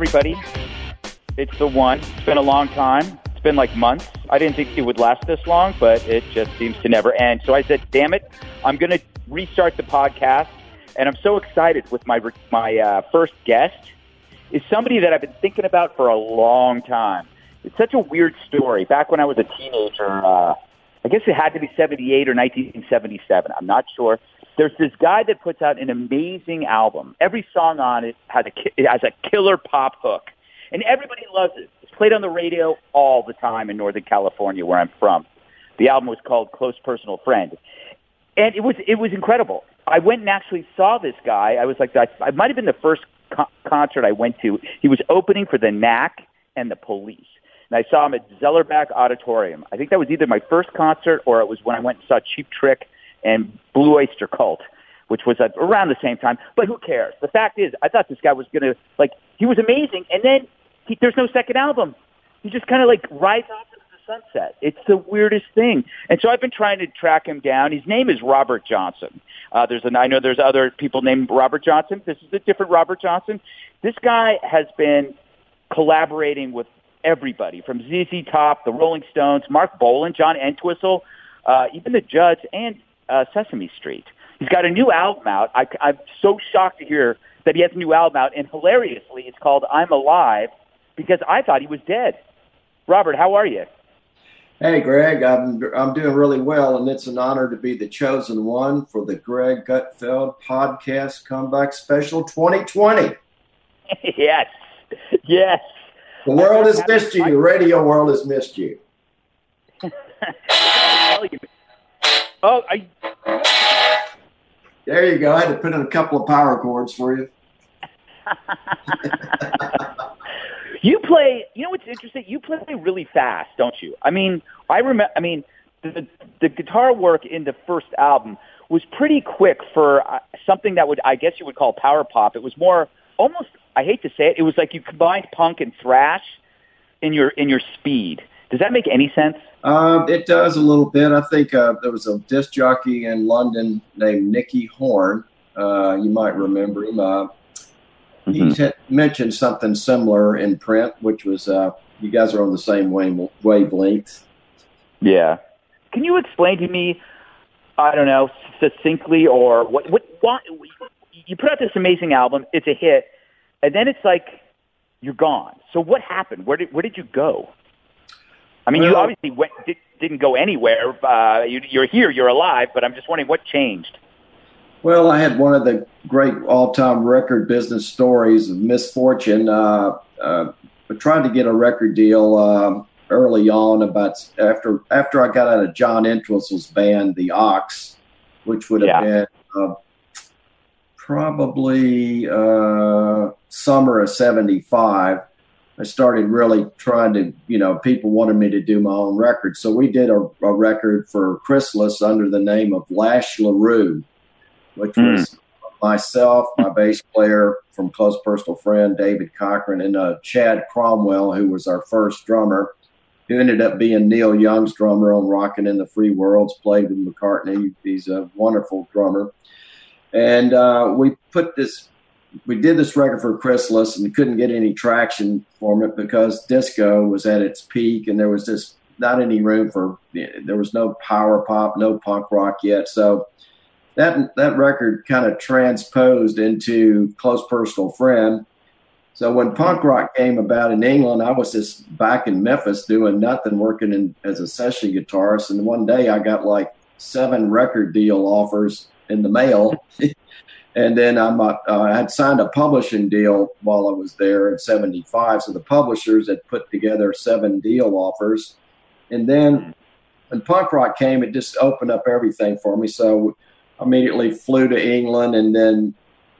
everybody. It's the one. It's been a long time. It's been like months. I didn't think it would last this long, but it just seems to never end. So I said, damn it, I'm going to restart the podcast. And I'm so excited with my, my uh, first guest is somebody that I've been thinking about for a long time. It's such a weird story. Back when I was a teenager, uh, I guess it had to be 78 or 1977. I'm not sure. There's this guy that puts out an amazing album. Every song on it has a, it has a killer pop hook. And everybody loves it. It's played on the radio all the time in Northern California, where I'm from. The album was called Close Personal Friend. And it was, it was incredible. I went and actually saw this guy. I was like, I, I might have been the first co- concert I went to. He was opening for the Knack and the Police. And I saw him at Zellerbach Auditorium. I think that was either my first concert or it was when I went and saw Cheap Trick and Blue Oyster Cult, which was around the same time. But who cares? The fact is, I thought this guy was going to, like, he was amazing. And then he, there's no second album. He just kind of, like, rides off into the sunset. It's the weirdest thing. And so I've been trying to track him down. His name is Robert Johnson. Uh, there's an, I know there's other people named Robert Johnson. This is a different Robert Johnson. This guy has been collaborating with everybody from ZZ Top, the Rolling Stones, Marc Bolan, John Entwistle, uh, even the Judds, and uh, Sesame Street. He's got a new album out. I, I'm so shocked to hear that he has a new album out, and hilariously, it's called "I'm Alive" because I thought he was dead. Robert, how are you? Hey, Greg, I'm I'm doing really well, and it's an honor to be the chosen one for the Greg Gutfeld podcast comeback special 2020. yes, yes. The world has missed you. The radio world has missed you. oh, I. There you go. I had to put in a couple of power chords for you. you play. You know what's interesting? You play really fast, don't you? I mean, I remember. I mean, the the guitar work in the first album was pretty quick for uh, something that would, I guess, you would call power pop. It was more almost I hate to say it, it was like you combined punk and thrash in your in your speed. Does that make any sense? Um, it does a little bit. I think uh, there was a disc jockey in London named Nicky Horne. Uh, you might remember him. Uh, mm-hmm. He had mentioned something similar in print, which was uh, you guys are on the same wave- wavelength. Yeah. Can you explain to me? I don't know succinctly or what? What? what you put out this amazing album. It's a hit and then it's like you're gone. So what happened? Where did where did you go? I mean, well, you obviously went, did, didn't go anywhere. Uh, you, you're here, you're alive, but I'm just wondering what changed. Well, I had one of the great all-time record business stories of misfortune. Uh, uh, I tried to get a record deal um, early on, about after after I got out of John Entwistle's band, The Ox, which would have yeah. been uh, probably uh, summer of 75. I started really trying to, you know, people wanted me to do my own record. So we did a, a record for Chrysalis under the name of Lash LaRue, which mm. was myself, my bass player from Close Personal Friend, David Cochran, and uh, Chad Cromwell, who was our first drummer, who ended up being Neil Young's drummer on Rockin' in the Free Worlds, played with McCartney. He's a wonderful drummer. And uh, we put this, we did this record for Chrysalis and couldn't get any traction from it because disco was at its peak and there was just not any room for, there was no power pop, no punk rock yet. So that, that record kind of transposed into Close Personal Friend. So when punk rock came about in England, I was just back in Memphis doing nothing, working in, as a session guitarist. And one day I got like seven record deal offers in the mail. and then I'm uh, I had signed a publishing deal while I was there in '75. So the publishers had put together seven deal offers, and then when punk rock came, it just opened up everything for me. So I immediately flew to England, and then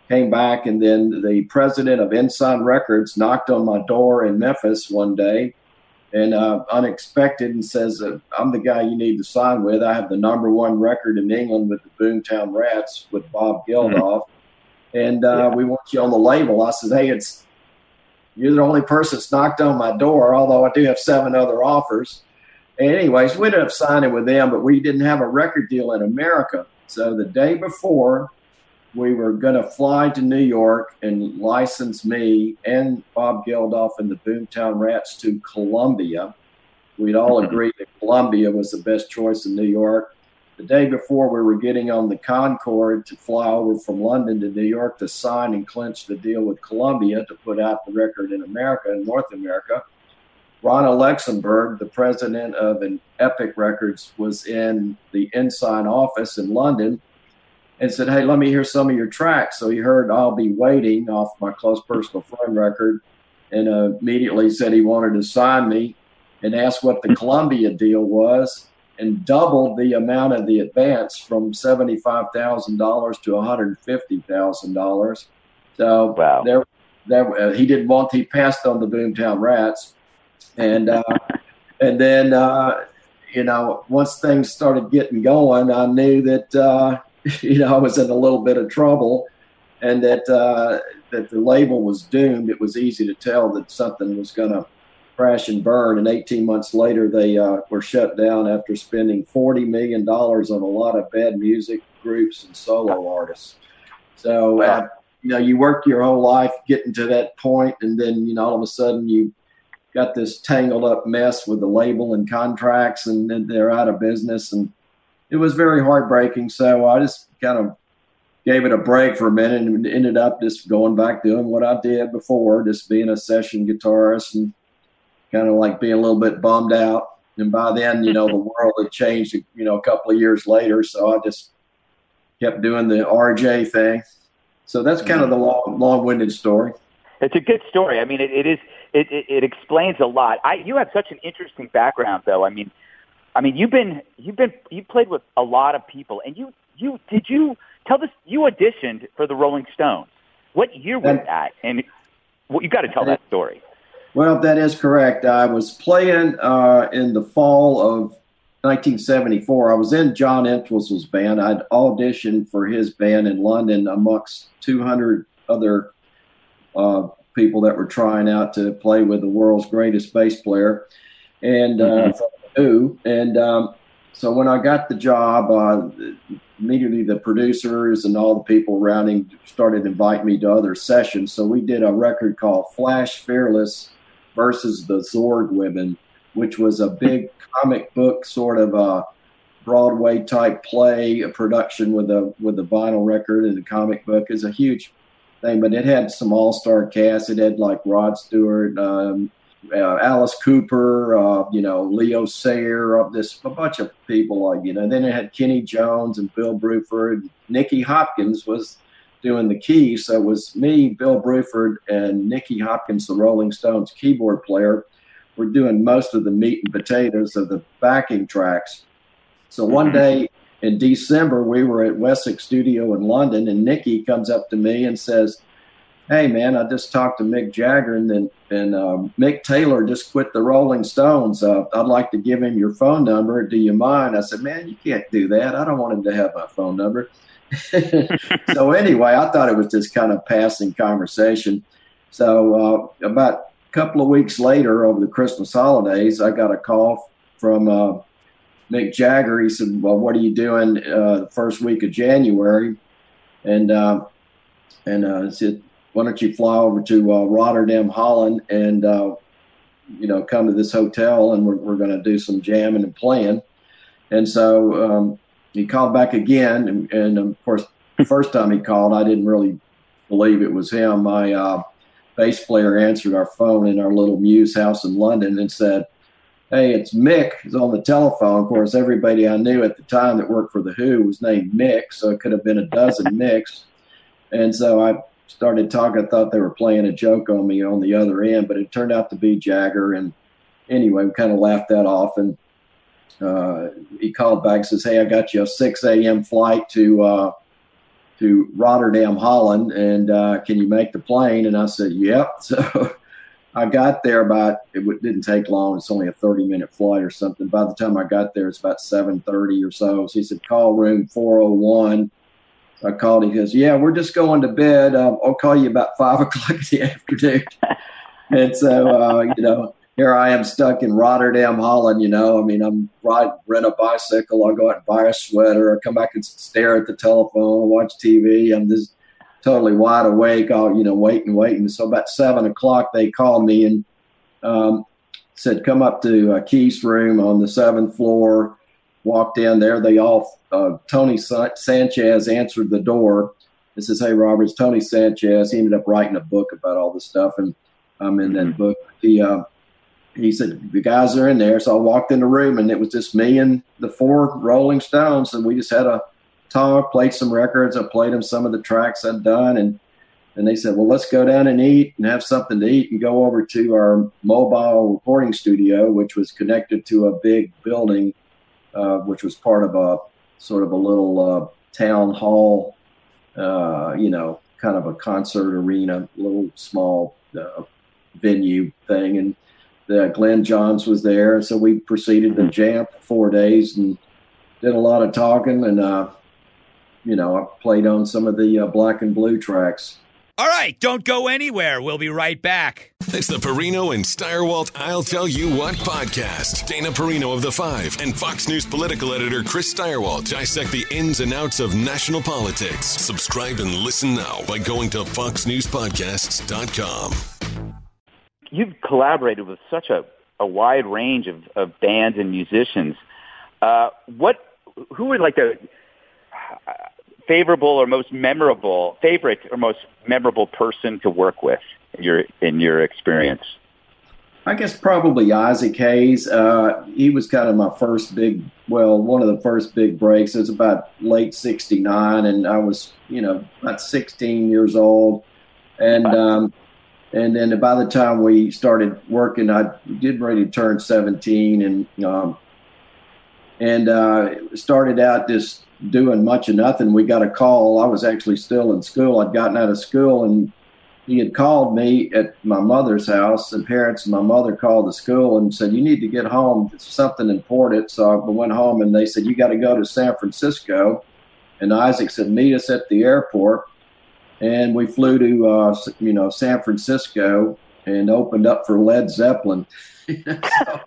came back. And then the president of Ensign Records knocked on my door in Memphis one day and uh, unexpected and says, uh, I'm the guy you need to sign with. I have the number one record in England with the Boomtown Rats with Bob Geldof. Mm-hmm. And uh, yeah. we want you on the label. I said, hey, it's you're the only person that's knocked on my door, although I do have seven other offers. And anyways, we ended up signing with them, but we didn't have a record deal in America. So the day before we were going to fly to New York and license me and Bob Geldof and the Boomtown Rats to Columbia. We'd all mm-hmm. agreed that Columbia was the best choice in New York. The day before we were getting on the Concorde to fly over from London to New York to sign and clinch the deal with Columbia to put out the record in America and North America, Ron Alexenburg, the president of an Epic Records, was in the Ensign office in London and said, Hey, let me hear some of your tracks. So he heard I'll Be Waiting off my close personal friend record and uh, immediately said he wanted to sign me and asked what the Columbia deal was and doubled the amount of the advance from $75,000 to $150,000. So wow. there, there, uh, he didn't want, he passed on the Boomtown Rats. And, uh, and then, uh, you know, once things started getting going, I knew that, uh, you know, I was in a little bit of trouble, and that uh, that the label was doomed. It was easy to tell that something was going to crash and burn. And 18 months later, they uh, were shut down after spending 40 million dollars on a lot of bad music groups and solo artists. So, uh, you know, you work your whole life getting to that point, and then you know, all of a sudden you got this tangled up mess with the label and contracts, and then they're out of business and it was very heartbreaking. So I just kind of gave it a break for a minute and ended up just going back doing what I did before, just being a session guitarist and kind of like being a little bit bummed out. And by then, you know, the world had changed, you know, a couple of years later. So I just kept doing the RJ thing. So that's kind of the long, long-winded story. It's a good story. I mean, it, it is. It, it, it explains a lot. I, you have such an interesting background, though. I mean, I mean, you've been you've been you played with a lot of people, and you you did you tell this you auditioned for the Rolling Stones. What year was that? that? And well, you got to tell that story. Well, that is correct. I was playing uh, in the fall of 1974. I was in John Entwistle's band. I'd auditioned for his band in London amongst 200 other uh, people that were trying out to play with the world's greatest bass player. And uh, mm-hmm who. And um, so when I got the job, uh, immediately the producers and all the people around him started inviting me to other sessions. So we did a record called Flash Fearless versus the Zorg Women, which was a big comic book sort of a Broadway type play, a production with a with a vinyl record and a comic book is a huge thing. But it had some all star cast. It had like Rod Stewart, um, uh, Alice Cooper, uh, you know, Leo Sayer, uh, this a bunch of people, like you know. Then it had Kenny Jones and Bill Bruford. Nicky Hopkins was doing the keys, so it was me, Bill Bruford, and Nicky Hopkins, the Rolling Stones keyboard player, were doing most of the meat and potatoes of the backing tracks. So one mm-hmm. day in December, we were at Wessex Studio in London, and Nicky comes up to me and says hey man, I just talked to Mick Jagger and then and um, Mick Taylor just quit the Rolling Stones. Uh, I'd like to give him your phone number. Do you mind? I said, man, you can't do that. I don't want him to have my phone number. so anyway, I thought it was just kind of passing conversation. So uh, about a couple of weeks later, over the Christmas holidays, I got a call from uh, Mick Jagger. He said, "Well, what are you doing uh, the first week of January?" And uh, and uh, said, why don't you fly over to uh, Rotterdam, Holland, and uh, you know come to this hotel, and we're, we're going to do some jamming and playing. And so um, he called back again, and, and, of course, the first time he called, I didn't really believe it was him. My uh, bass player answered our phone in our little mews house in London and said, "Hey, it's Mick." He's on the telephone. Of course, everybody I knew at the time that worked for the Who was named Mick, so it could have been a dozen Micks. And so I started talking, I thought they were playing a joke on me on the other end, but it turned out to be Jagger. And anyway, we kind of laughed that off. And uh, he called back and says, "Hey, I got you a 6 a.m. flight to uh, to Rotterdam, Holland, and uh, can you make the plane?" And I said, "Yep." So I got there about it didn't take long. It's only a 30 minute flight or something. By the time I got there, it's about 7:30 or so. So he said, "Call room 401." I called. He goes, "Yeah, we're just going to bed. Um, I'll call you about five o'clock in the afternoon." and so, uh, you know, here I am stuck in Rotterdam, Holland. You know, I mean, I'm ride rent a bicycle. I'll go out and buy a sweater. I come back and stare at the telephone, watch TV. I'm just totally wide awake. All you know, waiting, waiting. So about seven o'clock, they called me and um, said, "Come up to uh, Keith's room on the seventh floor." Walked in there. They all uh, Tony Sanchez answered the door. It says, "Hey, Roberts, Tony Sanchez." He ended up writing a book about all this stuff, and I'm in that book. He uh, he said the guys are in there, so I walked in the room, and it was just me and the four Rolling Stones, and we just had a talk, played some records. I played them some of the tracks I'd done, and and they said, well, let's go down and eat and have something to eat, and go over to our mobile recording studio, which was connected to a big building, uh, which was part of a sort of a little uh, town hall, uh, you know, kind of a concert arena, little small uh, venue thing, and the Glyn Johns was there, so we proceeded to jam for four days and did a lot of talking, and uh, you know, I played on some of the uh, black and blue tracks. All right, don't go anywhere. We'll be right back. It's the Perino and Stirewalt I'll Tell You What podcast. Dana Perino of The Five and Fox News political editor Chris Stirewalt dissect the ins and outs of national politics. Subscribe and listen now by going to foxnewspodcasts.com. You've collaborated with such a, a wide range of, of bands and musicians. Uh, what, who would like the favorable or most memorable, favorite or most memorable person to work with in your in your experience? I guess probably Isaac Hayes. Uh, he was kind of my first big, well, one of the first big breaks. It was about late '69, and I was, you know, about 16 years old, and um, and then by the time we started working, I did ready to turn 17, and um, and uh, started out just doing much of nothing. We got a call. I was actually still in school. I'd gotten out of school and he had called me at my mother's house. The parents and my mother called the school and said, You need to get home. It's something important. So I went home and they said, You got to go to San Francisco. And Isaac said, Meet us at the airport. And we flew to, uh, you know, San Francisco and opened up for Led Zeppelin. so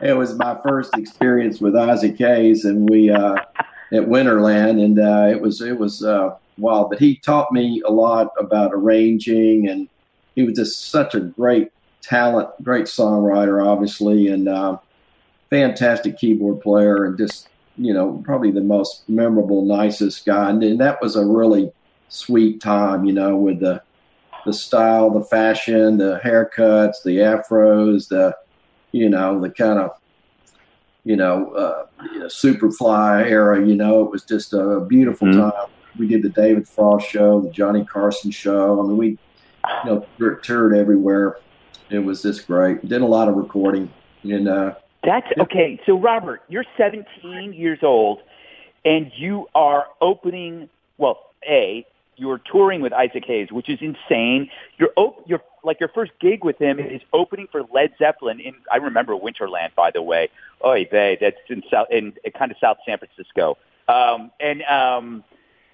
it was my first experience with Isaac Hayes. And we, uh, at Winterland, and uh, it was it was uh, wild. But he taught me a lot about arranging, and he was just such a great talent, great songwriter, obviously, and uh, fantastic keyboard player, and just you know probably the most memorable, nicest guy. And, and that was a really sweet time, you know, with the the style, the fashion, the haircuts, the afros, the you know the kind of you know, uh, you know, Superfly era. You know, it was just a beautiful mm-hmm. time. We did the David Frost show, the Johnny Carson show. I mean, we, you know, toured everywhere. It was just great. Did a lot of recording, and uh, that's okay. So, Robert, you're 17 years old, and you are opening. Well, a you're touring with Isaac Hayes, which is insane. You're op- you're like your first gig with him is opening for Led Zeppelin in I remember Winterland by the way. Oh, bay, that's in South in, in kind of South San Francisco. Um, and um,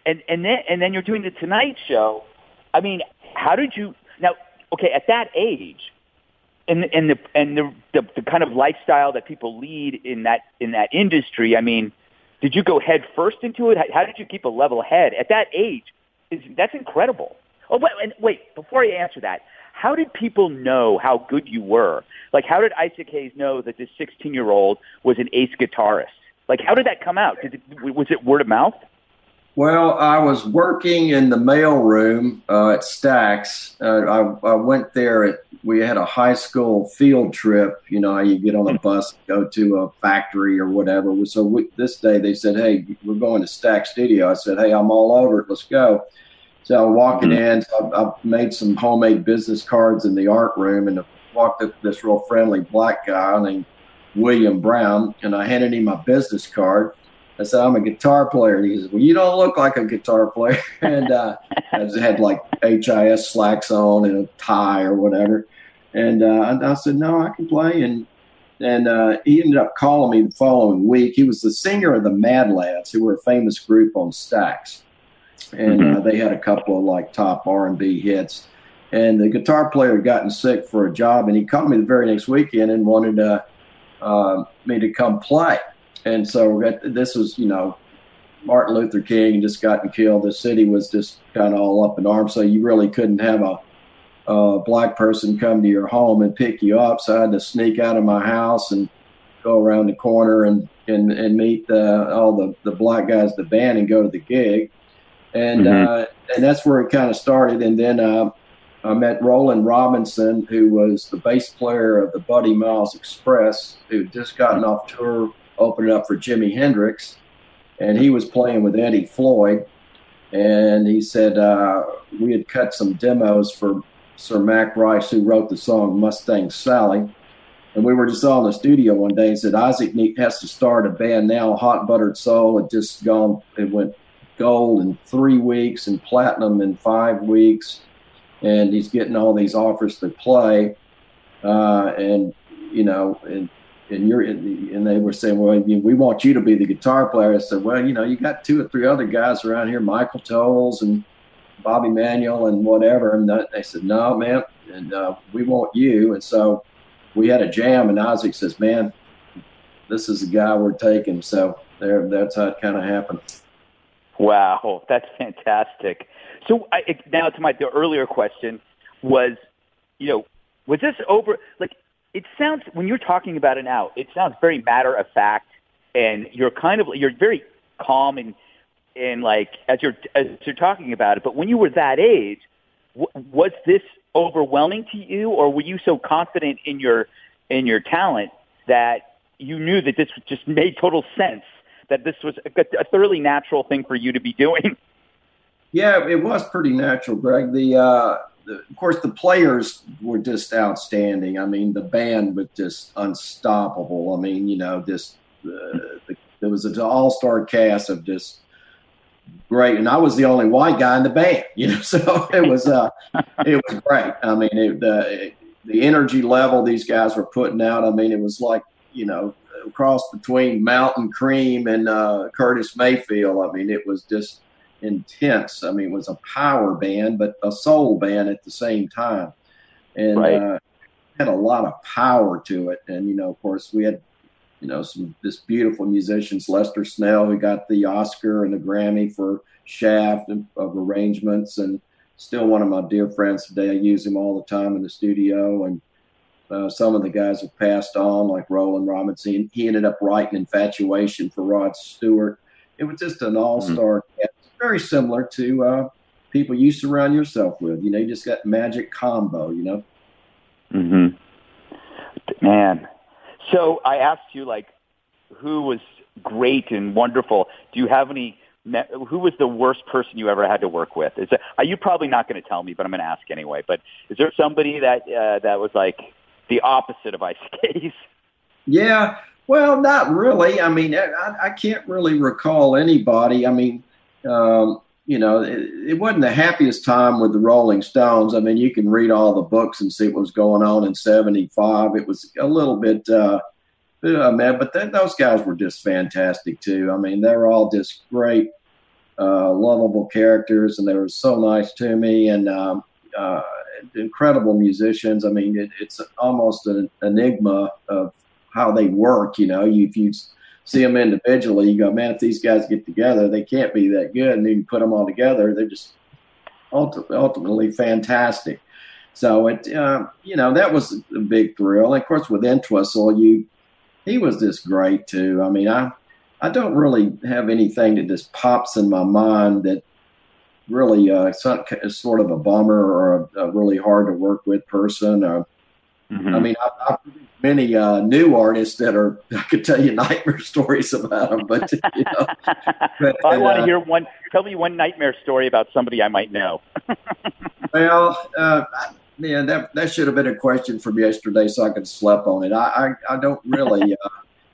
and and then and then you're doing the Tonight Show. I mean, how did you now? Okay, at that age, and and the and the, the the kind of lifestyle that people lead in that in that industry. I mean, did you go head first into it? How, how did you keep a level head at that age? Is that's incredible. Oh, wait, and wait, before I answer that, how did people know how good you were? Like, how did Isaac Hayes know that this 16 year old was an ace guitarist? Like, how did that come out? Did it, was it word of mouth? Well, I was working in the mail room uh, at Stax. Uh, I, I, went there at, we had a high school field trip. You know, you get on a bus, go to a factory or whatever. So we, this day they said, Hey, we're going to Stax Studio. I said, Hey, I'm all over it. Let's go. So I'm walking mm-hmm. in. So I, I made some homemade business cards in the art room and I walked up this real friendly black guy named William Brown, and I handed him my business card. I said, I'm a guitar player. And he says, Well, you don't look like a guitar player. and uh, I had like HIS slacks on and a tie or whatever. And, uh, I said, No, I can play. And and uh, he ended up calling me the following week. He was the singer of the Mad Lads, who were a famous group on Stax and mm-hmm. uh, they had a couple of like top R and B hits. and the guitar player had gotten sick for a job, and he called me the very next weekend and wanted uh, uh, me to come play. And so this was, you know, Martin Luther King just gotten killed. The city was just kind of all up in arms, so you really couldn't have a, a black person come to your home and pick you up. So I had to sneak out of my house and go around the corner and and, and meet the, all the, the black guys, the band, and go to the gig. And mm-hmm. uh, and that's where it kind of started. And then uh, I met Roland Robinson, who was the bass player of the Buddy Miles Express, who had just gotten off tour opening up for Jimi Hendrix, and he was playing with Eddie Floyd. And he said uh, we had cut some demos for Sir Mac Rice, who wrote the song Mustang Sally. And we were just all in the studio one day and said, Isaac has to start a band now. Hot Buttered Soul had just gone, it went gold in three weeks and platinum in five weeks and he's getting all these offers to play, uh, and you know, and and you're in and they were saying, well, we want you to be the guitar player. I said, well, you know, you got two or three other guys around here, Michael Toles and Bobby Manuel and whatever, and they said, no, man, and uh, we want you, and so we had a jam, and Isaac says, man, this is the guy we're taking. So there, that's how it kind of happened. Wow, that's fantastic. So I, now to my the earlier question was, you know, was this over? Like, it sounds when you're talking about it now, it sounds very matter of fact, and you're kind of you're very calm and and like as you're as you're talking about it. But when you were that age, w- was this overwhelming to you, or were you so confident in your in your talent that you knew that this just made total sense? That this was a, a thoroughly natural thing for you to be doing. Yeah, it was pretty natural, Greg. The, uh, the, of course, the players were just outstanding. I mean, the band was just unstoppable. I mean, you know, just uh, the, there was an all-star cast of just great, and I was the only white guy in the band. You know, so it was uh, it was great. I mean, it, the the energy level these guys were putting out. I mean, it was like you know, cross between Mountain Cream and uh, Curtis Mayfield. I mean, it was just intense. I mean, it was a power band, but a soul band at the same time, and right. uh, had a lot of power to it. And you know, of course, we had you know some this beautiful musicians, Lester Snell, who got the Oscar and the Grammy for Shaft of, of arrangements, and still one of my dear friends today. I use him all the time in the studio, and uh, some of the guys have passed on, like Roland Robinson. He ended up writing "Infatuation" for Rod Stewart. It was just an all-star mm very similar to uh, people you surround yourself with. You know, you just got magic combo. You know. Hmm. Man. So I asked you like, who was great and wonderful. Do you have any? Who was the worst person you ever had to work with? Is it, are you probably not going to tell me, but I'm going to ask anyway. But is there somebody that uh, that was like the opposite of Ice Case? Yeah, well, not really. I mean, I, I can't really recall anybody. I mean, um, you know, it, it, wasn't the happiest time with the Rolling Stones. I mean, you can read all the books and see what was going on in '75. It was a little bit, uh, uh, man, but then those guys were just fantastic too. I mean, they were all just great, uh, lovable characters, and they were so nice to me and um, uh, incredible musicians. I mean, it, it's almost an enigma of how they work. You know, you, if you see them individually, you go, man, if these guys get together, they can't be that good. And then you put them all together, they're just ultimately fantastic. So it, uh, you know, that was a big thrill. And of course, with Entwistle, you, he was just great too. I mean, I, I don't really have anything that just pops in my mind that really uh, sort of a bummer or a, a really hard to work with person. Or, mm-hmm. I mean, I, I many uh, new artists that are I could tell you nightmare stories about them, but you know. but, I want to uh, hear one. Tell me one nightmare story about somebody I might know. well, uh, man, that that should have been a question from yesterday, so I could sleep on it. I I, I don't really. Uh,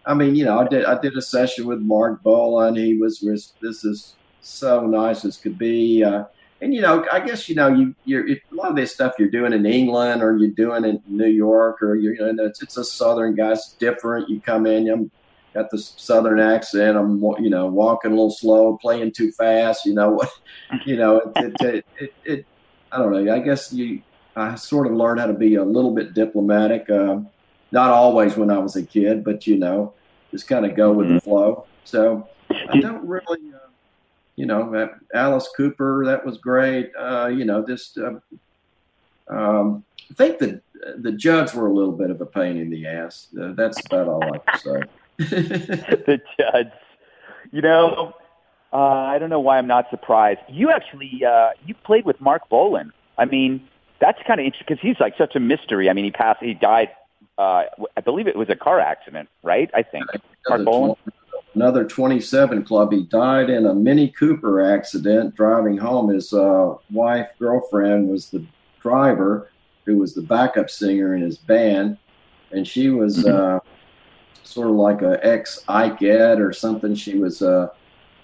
I mean, you know, I did I did a session with Marc Bolan. He was, was this is so nice as could be. Uh, and you know, I guess you know you you're a lot of this stuff you're doing in England or you're doing in New York or you're you know it's, it's a Southern guy. It's different. You come in, I'm got the Southern accent. I'm you know walking a little slow, playing too fast. You know what? You know it, it, it, it, I don't know. I guess you. I sort of learned how to be a little bit diplomatic. Uh, not always when I was a kid, but you know, just kind of go with mm-hmm. the flow. So I don't really, uh, you know, Alice Cooper, that was great. Uh, you know, just uh, um, I think the the Judds were a little bit of a pain in the ass. Uh, that's about all I can say. the Judds, you know, uh, I don't know why I'm not surprised. You actually uh, you played with Marc Bolan. I mean, that's kind of interesting because he's like such a mystery. I mean, he passed, he died. Uh, I believe it was a car accident, right? I think Marc Bolan. Another 27 club. He died in a Mini Cooper accident driving home. His uh, wife, girlfriend, was the driver, who was the backup singer in his band, and she was mm-hmm. uh, sort of like a ex Ikette or something. She was uh,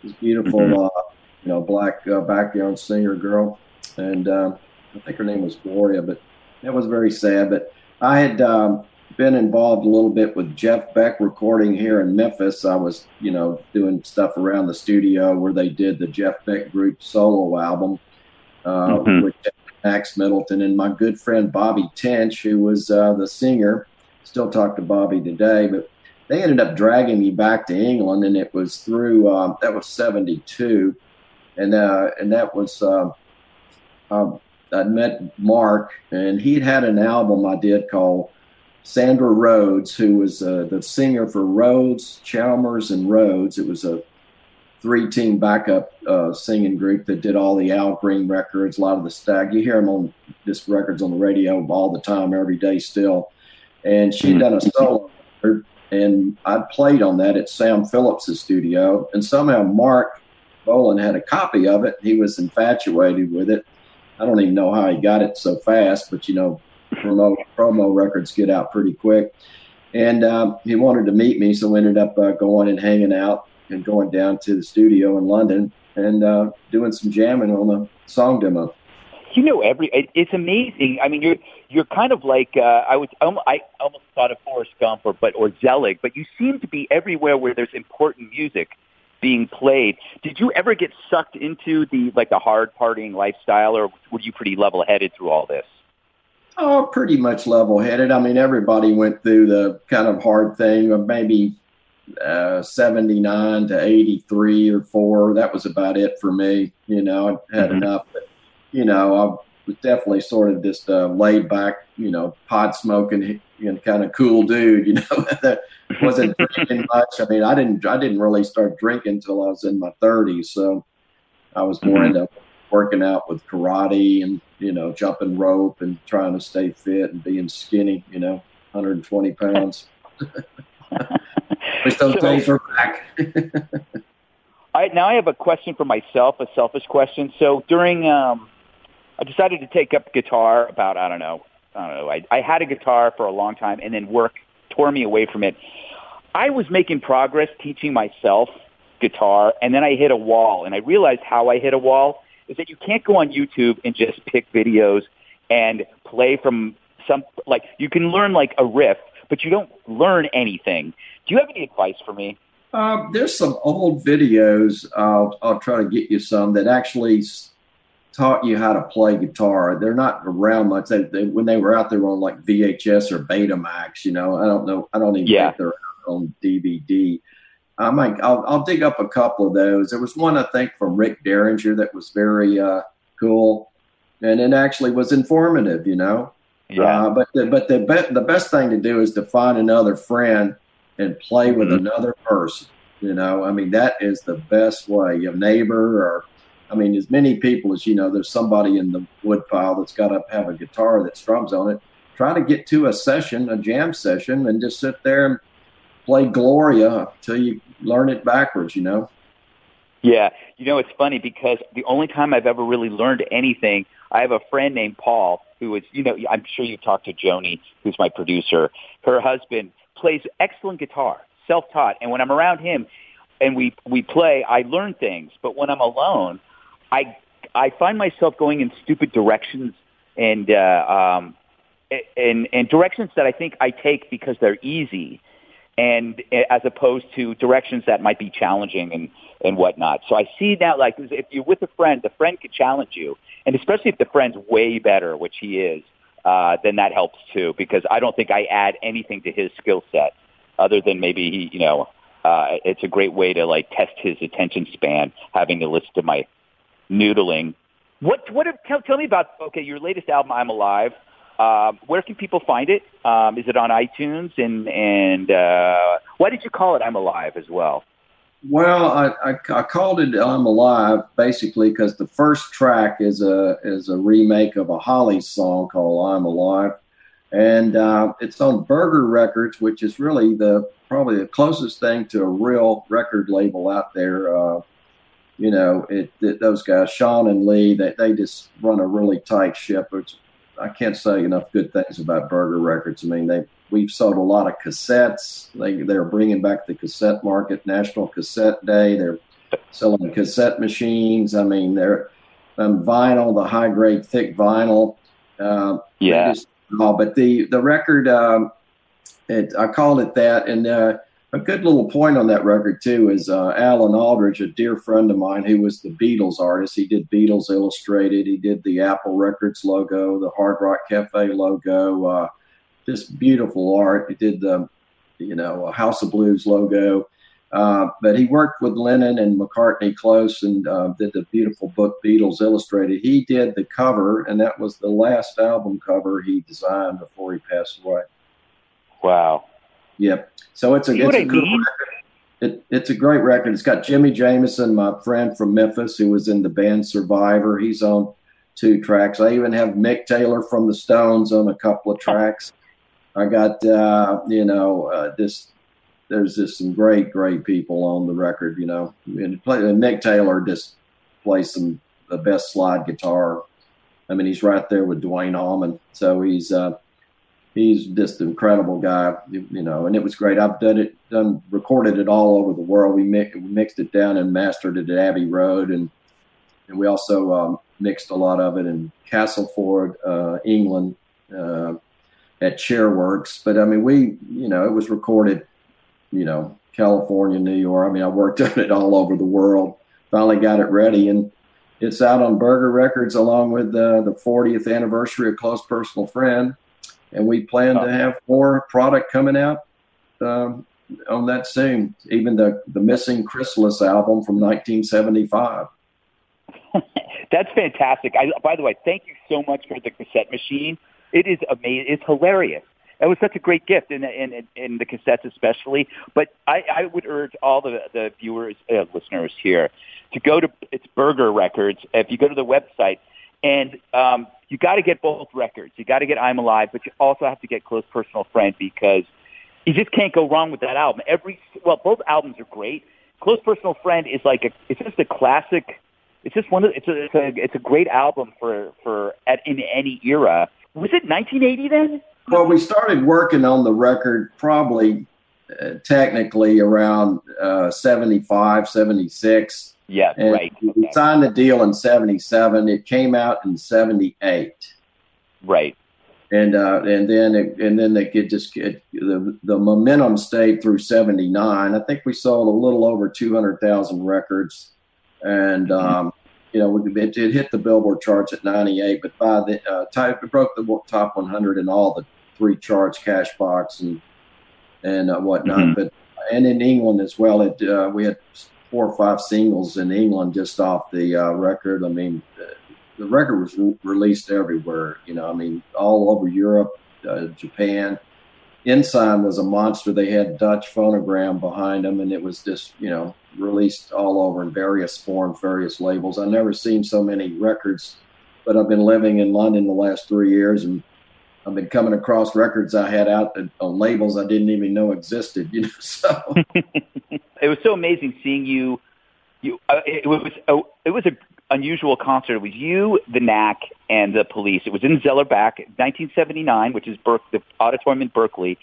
this beautiful, mm-hmm. uh, you know, black uh, background singer girl, and uh, I think her name was Gloria. But that was very sad. But I had um, been involved a little bit with Jeff Beck recording here in Memphis. I was, you know, doing stuff around the studio where they did the Jeff Beck group solo album uh, mm-hmm. with Max Middleton and my good friend Bobby Tench, who was uh, the singer. Still talk to Bobby today, but they ended up dragging me back to England, and it was through um, that was '72, and uh, and that was uh, um, I met Marc, and he'd had an album I did called Sandra Rhodes, who was uh, the singer for Rhodes, Chalmers, and Rhodes. It was a three-team backup uh, singing group that did all the Al Green records, a lot of the stag. You hear them on this records on the radio all the time, every day still. And she'd done a solo record and I played on that at Sam Phillips' studio, and somehow Marc Bolan had a copy of it. He was infatuated with it. I don't even know how he got it so fast, but you know, promo promo records get out pretty quick. And um, he wanted to meet me, so we ended up uh, going and hanging out and going down to the studio in London and uh, doing some jamming on the song demo. You know every it, it's amazing. I mean you're you're kind of like uh i was um, i almost thought of forrest gump or but or zelig but you seem to be everywhere where there's important music being played. Did you ever get sucked into the like the hard partying lifestyle or were you pretty level headed through all this oh pretty much level headed i mean everybody went through the kind of hard thing of maybe uh, 79 to 83 or 4 that was about it for me you know i had mm-hmm. enough but you know, I was definitely sort of just a laid back, you know, pot smoking, you know, kind of cool dude. You know, that wasn't drinking much. I mean, I didn't, I didn't really start drinking until I was in my 30s. So I was more mm-hmm. into working out with karate and you know, jumping rope and trying to stay fit and being skinny. You know, 120 pounds. Wish those so, days were back. I, now I have a question for myself, a selfish question. So during um, I decided to take up guitar about I don't know I don't know I, I had a guitar for a long time and then work tore me away from it. I was making progress teaching myself guitar and then I hit a wall and I realized how I hit a wall is that you can't go on YouTube and just pick videos and play from some like you can learn like a riff but you don't learn anything. Do you have any advice for me? Uh, there's some old videos. I'll, I'll try to get you some that actually taught you how to play guitar. They're not around much. They, they, when they were out, they were on like VHS or Betamax. You know, I don't know. I don't even yeah. think they're on DVD. I might. I'll, I'll dig up a couple of those. There was one I think from Rick Derringer that was very uh, cool, and it actually was informative. You know. Yeah. Uh, but the, but the be- the best thing to do is to find another friend and play with mm-hmm. another person. You know, I mean that is the best way. A neighbor or I mean, as many people as you know, there's somebody in the woodpile that's got to have a guitar that strums on it. Try to get to a session, a jam session, and just sit there and play Gloria until you learn it backwards. You know. Yeah, you know it's funny because the only time I've ever really learned anything, I have a friend named Paul who is, you know, I'm sure you've talked to Joni, who's my producer. Her husband plays excellent guitar, self-taught, and when I'm around him and we we play, I learn things. But when I'm alone, I I find myself going in stupid directions and uh, um, and and directions that I think I take because they're easy, and as opposed to directions that might be challenging and and whatnot. So I see that like if you're with a friend, the friend could challenge you, and especially if the friend's way better, which he is. uh, then that helps too because I don't think I add anything to his skill set other than maybe he, you know, uh, it's a great way to like test his attention span having to listen to my noodling. What what tell, tell me about okay your latest album I'm Alive. Um, where can people find it? Um, is it on iTunes? And and uh, why did you call it I'm Alive as well? Well, I, I, I called it "I'm Alive" basically because the first track is a is a remake of a Holly song called "I'm Alive," and uh, it's on Burger Records, which is really the probably the closest thing to a real record label out there. Uh, you know, it, it, those guys, Sean and Lee, they they just run a really tight ship. It's, I can't say enough good things about Burger Records. I mean, they we've sold a lot of cassettes. They they're bringing back the cassette market, National Cassette Day. They're selling cassette machines. I mean, they're um, vinyl, the high grade thick vinyl. Uh, yeah. Just, oh, but the the record, um, it, I called it that, and uh, a good little point on that record too is uh, Alan Aldridge, a dear friend of mine who was the Beatles artist. He did Beatles Illustrated. He did the Apple Records logo, the Hard Rock Cafe logo. Uh, beautiful art. He did the, you know, House of Blues logo. Uh, but he worked with Lennon and McCartney close and uh, did the beautiful book Beatles Illustrated. He did the cover, and that was the last album cover he designed before he passed away. Wow. Yep. So it's a, it's a good record. It, it's a great record. It's got Jimi Jamison, my friend from Memphis, who was in the band Survivor. He's on two tracks. I even have Mick Taylor from the Stones on a couple of tracks. I got uh, you know uh, this. There's just some great, great people on the record. You know, and, play, and Mick Taylor just plays some the best slide guitar. I mean, he's right there with Duane Allman. So he's uh, he's just an incredible guy. You know, and it was great. I've done it, done recorded it all over the world. We, mi- mixed it down and mastered it at Abbey Road, and and we also um, mixed a lot of it in Castleford, uh, England. Uh, at Chairworks. But I mean, we, you know, it was recorded, you know, California, New York. I mean, I worked on it all over the world. Finally got it ready, and it's out on Burger Records along with uh, the 40th anniversary of Close Personal Friend. And we plan to have more product coming out um, on that soon. Even the the Missing Chrysalis album from 1975. That's fantastic. I, by the way, thank you so much for the cassette machine. It is amazing. It's hilarious. It was such a great gift in the, in, in the cassettes especially. But I, I would urge all the, the viewers, uh, listeners here to go to it's Burger Records. If you go to the website, and um, you got to get both records. You got to get I'm Alive, but you also have to get Close Personal Friend because you just can't go wrong with that album. Every well, both albums are great. Close Personal Friend is like a it's just a classic. It's just one of it's a it's a, it's a great album for for at in any era was it 1980 then? Well, we started working on the record probably uh, technically around uh, 75, 76. Yeah, and right. We signed the deal in 77. It came out in 78. Right. And uh, and then it, and then they could just get the the momentum stayed through 79. I think we sold a little over 200,000 records, and mm-hmm. um, you know, it, it hit the Billboard charts at 98, but by the uh, type, it broke the top 100 in all the three charts, Cashbox and and uh, whatnot. Mm-hmm. But and in England as well, it uh, we had four or five singles in England just off the uh, record. I mean, the record was re- released everywhere. You know, I mean, all over Europe, uh, Japan. Ensign was a monster. They had Dutch phonogram behind them, and it was just you know released all over in various forms, various labels. I've never seen so many records, but I've been living in London the last three years, and I've been coming across records I had out on labels I didn't even know existed. You know, so it was so amazing seeing you. You, uh, it was uh, it was a unusual concert. It was you, the Knack, and the Police. It was in Zellerbach, 1979, which is Ber- the auditorium in Berkeley.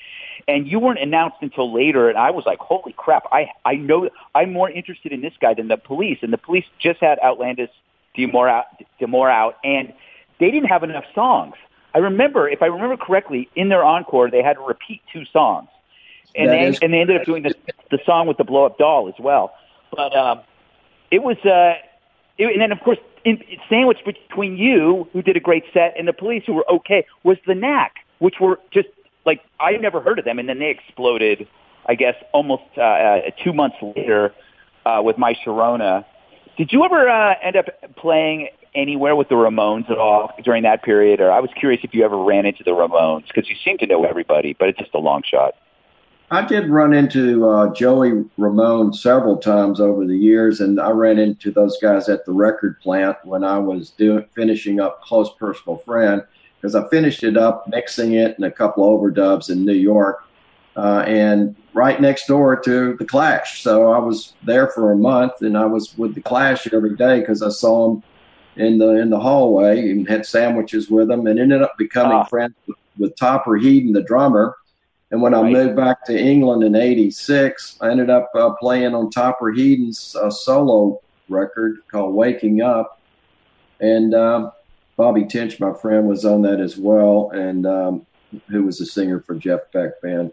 And you weren't announced until later, and I was like, "Holy crap! I I know I'm more interested in this guy than the Police." And the Police just had Outlandos D'Amour out, D'Amour out, and they didn't have enough songs. I remember, if I remember correctly, in their encore, they had to repeat two songs, and they is- and they ended up doing the the song with the blow up doll as well. But um, it was. Uh, it, and then of course in, sandwiched between you, who did a great set, and the police, who were okay, was the Knack, which were just like I never heard of them, and then they exploded. I guess almost uh, uh, two months later uh, with My Sharona. Did you ever uh, end up playing anywhere with the Ramones at all during that period? Or I was curious if you ever ran into the Ramones because you seem to know everybody, but it's just a long shot. I did run into uh, Joey Ramone several times over the years, and I ran into those guys at the record plant when I was doing finishing up Close Personal Friend because I finished it up, mixing it and a couple overdubs in New York, uh, and right next door to the Clash. So I was there for a month, and I was with the Clash every day because I saw them in the in the hallway and had sandwiches with them, and ended up becoming oh. friends with, with Topper Headon, the drummer. And when I moved back to England in '86, I ended up uh, playing on Topper Headon's uh, solo record called "Waking Up," and um, Bobby Tench, my friend, was on that as well, and um, who was a singer for Jeff Beck band.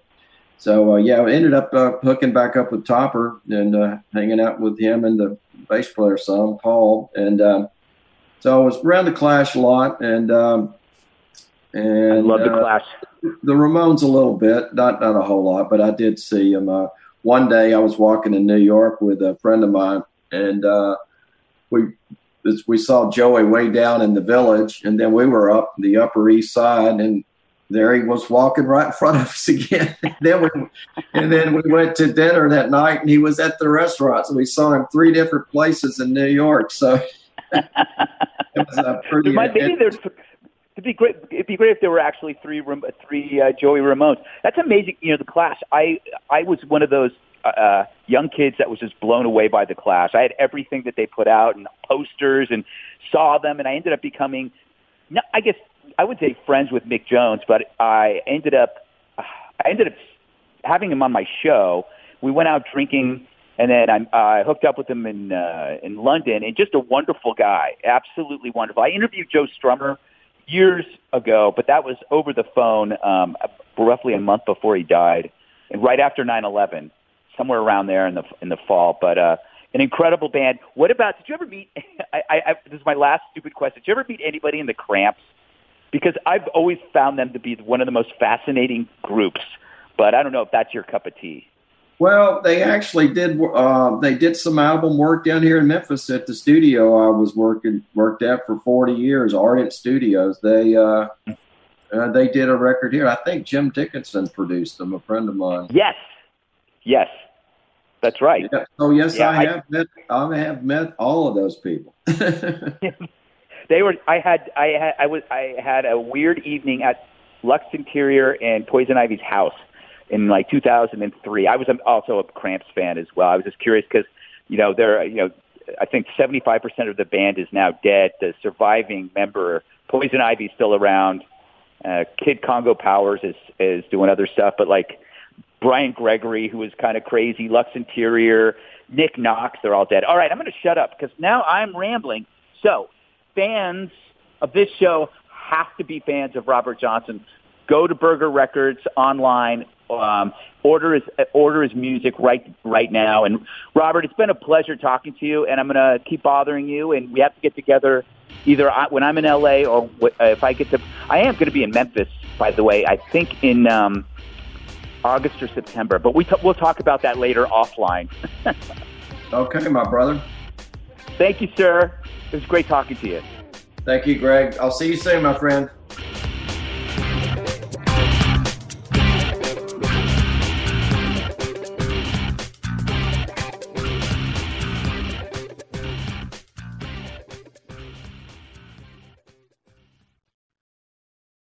So uh, yeah, I ended up uh, hooking back up with Topper and uh, hanging out with him and the bass player son Paul, and um, so I was around the Clash a lot, and um, and I love the uh, Clash the Ramones a little bit, not not a whole lot, but I did see them. Uh, one day I was walking in New York with a friend of mine, and uh, we we saw Joey way down in the village, and then we were up the Upper East Side, and there he was walking right in front of us again. and then we and then we went to dinner that night, and he was at the restaurant, so we saw him three different places in New York. So. it was a pretty. Maybe there's It'd be great. It'd be great if there were actually three three uh, Joey Ramones. That's amazing. You know, the Clash. I I was one of those uh, uh, young kids that was just blown away by the Clash. I had everything that they put out and posters and saw them, and I ended up becoming, no, I guess I would say friends with Mick Jones, but I ended up I ended up having him on my show. We went out drinking. And then I uh, hooked up with him in uh, in London, and just a wonderful guy, absolutely wonderful. I interviewed Joe Strummer years ago, but that was over the phone um, roughly a month before he died, and right after 9/11, somewhere around there in the in the fall. But uh, an incredible band. What about? Did you ever meet? I, I, this is my last stupid question. Did you ever meet anybody in the Cramps? Because I've always found them to be one of the most fascinating groups. But I don't know if that's your cup of tea. Well, they actually did. Uh, they did some album work down here in Memphis at the studio I was working worked at for forty years, Ardent Studios. They uh, uh, they did a record here. I think Jim Dickinson produced them. A friend of mine. Yes, yes, that's right. Yeah. Oh yes, yeah, I, I have met. I have met all of those people. they were. I had. I had. I was. I had a weird evening at Lux Interior and Poison Ivy's house in like 2003. I was also a Cramps fan as well. I was just curious because, you know, there, you know, I think 75% of the band is now dead. The surviving member, Poison Ivy, is still around. Uh, Kid Congo Powers is is doing other stuff, but like Bryan Gregory, who was kind of crazy, Lux Interior, Nick Knox, they're all dead. All right, I'm going to shut up because now I'm rambling. So, fans of this show have to be fans of Robert Johnson. Go to Burger Records online, um, order is order his music right right now. And Robert, it's been a pleasure talking to you, and I'm going to keep bothering you. And we have to get together either when I'm in LA or if I get to. I am going to be in Memphis, by the way. I think in um, August or September, but we t- we'll talk about that later offline. okay, my brother. Thank you, sir. It was great talking to you. Thank you, Greg. I'll see you soon, my friend.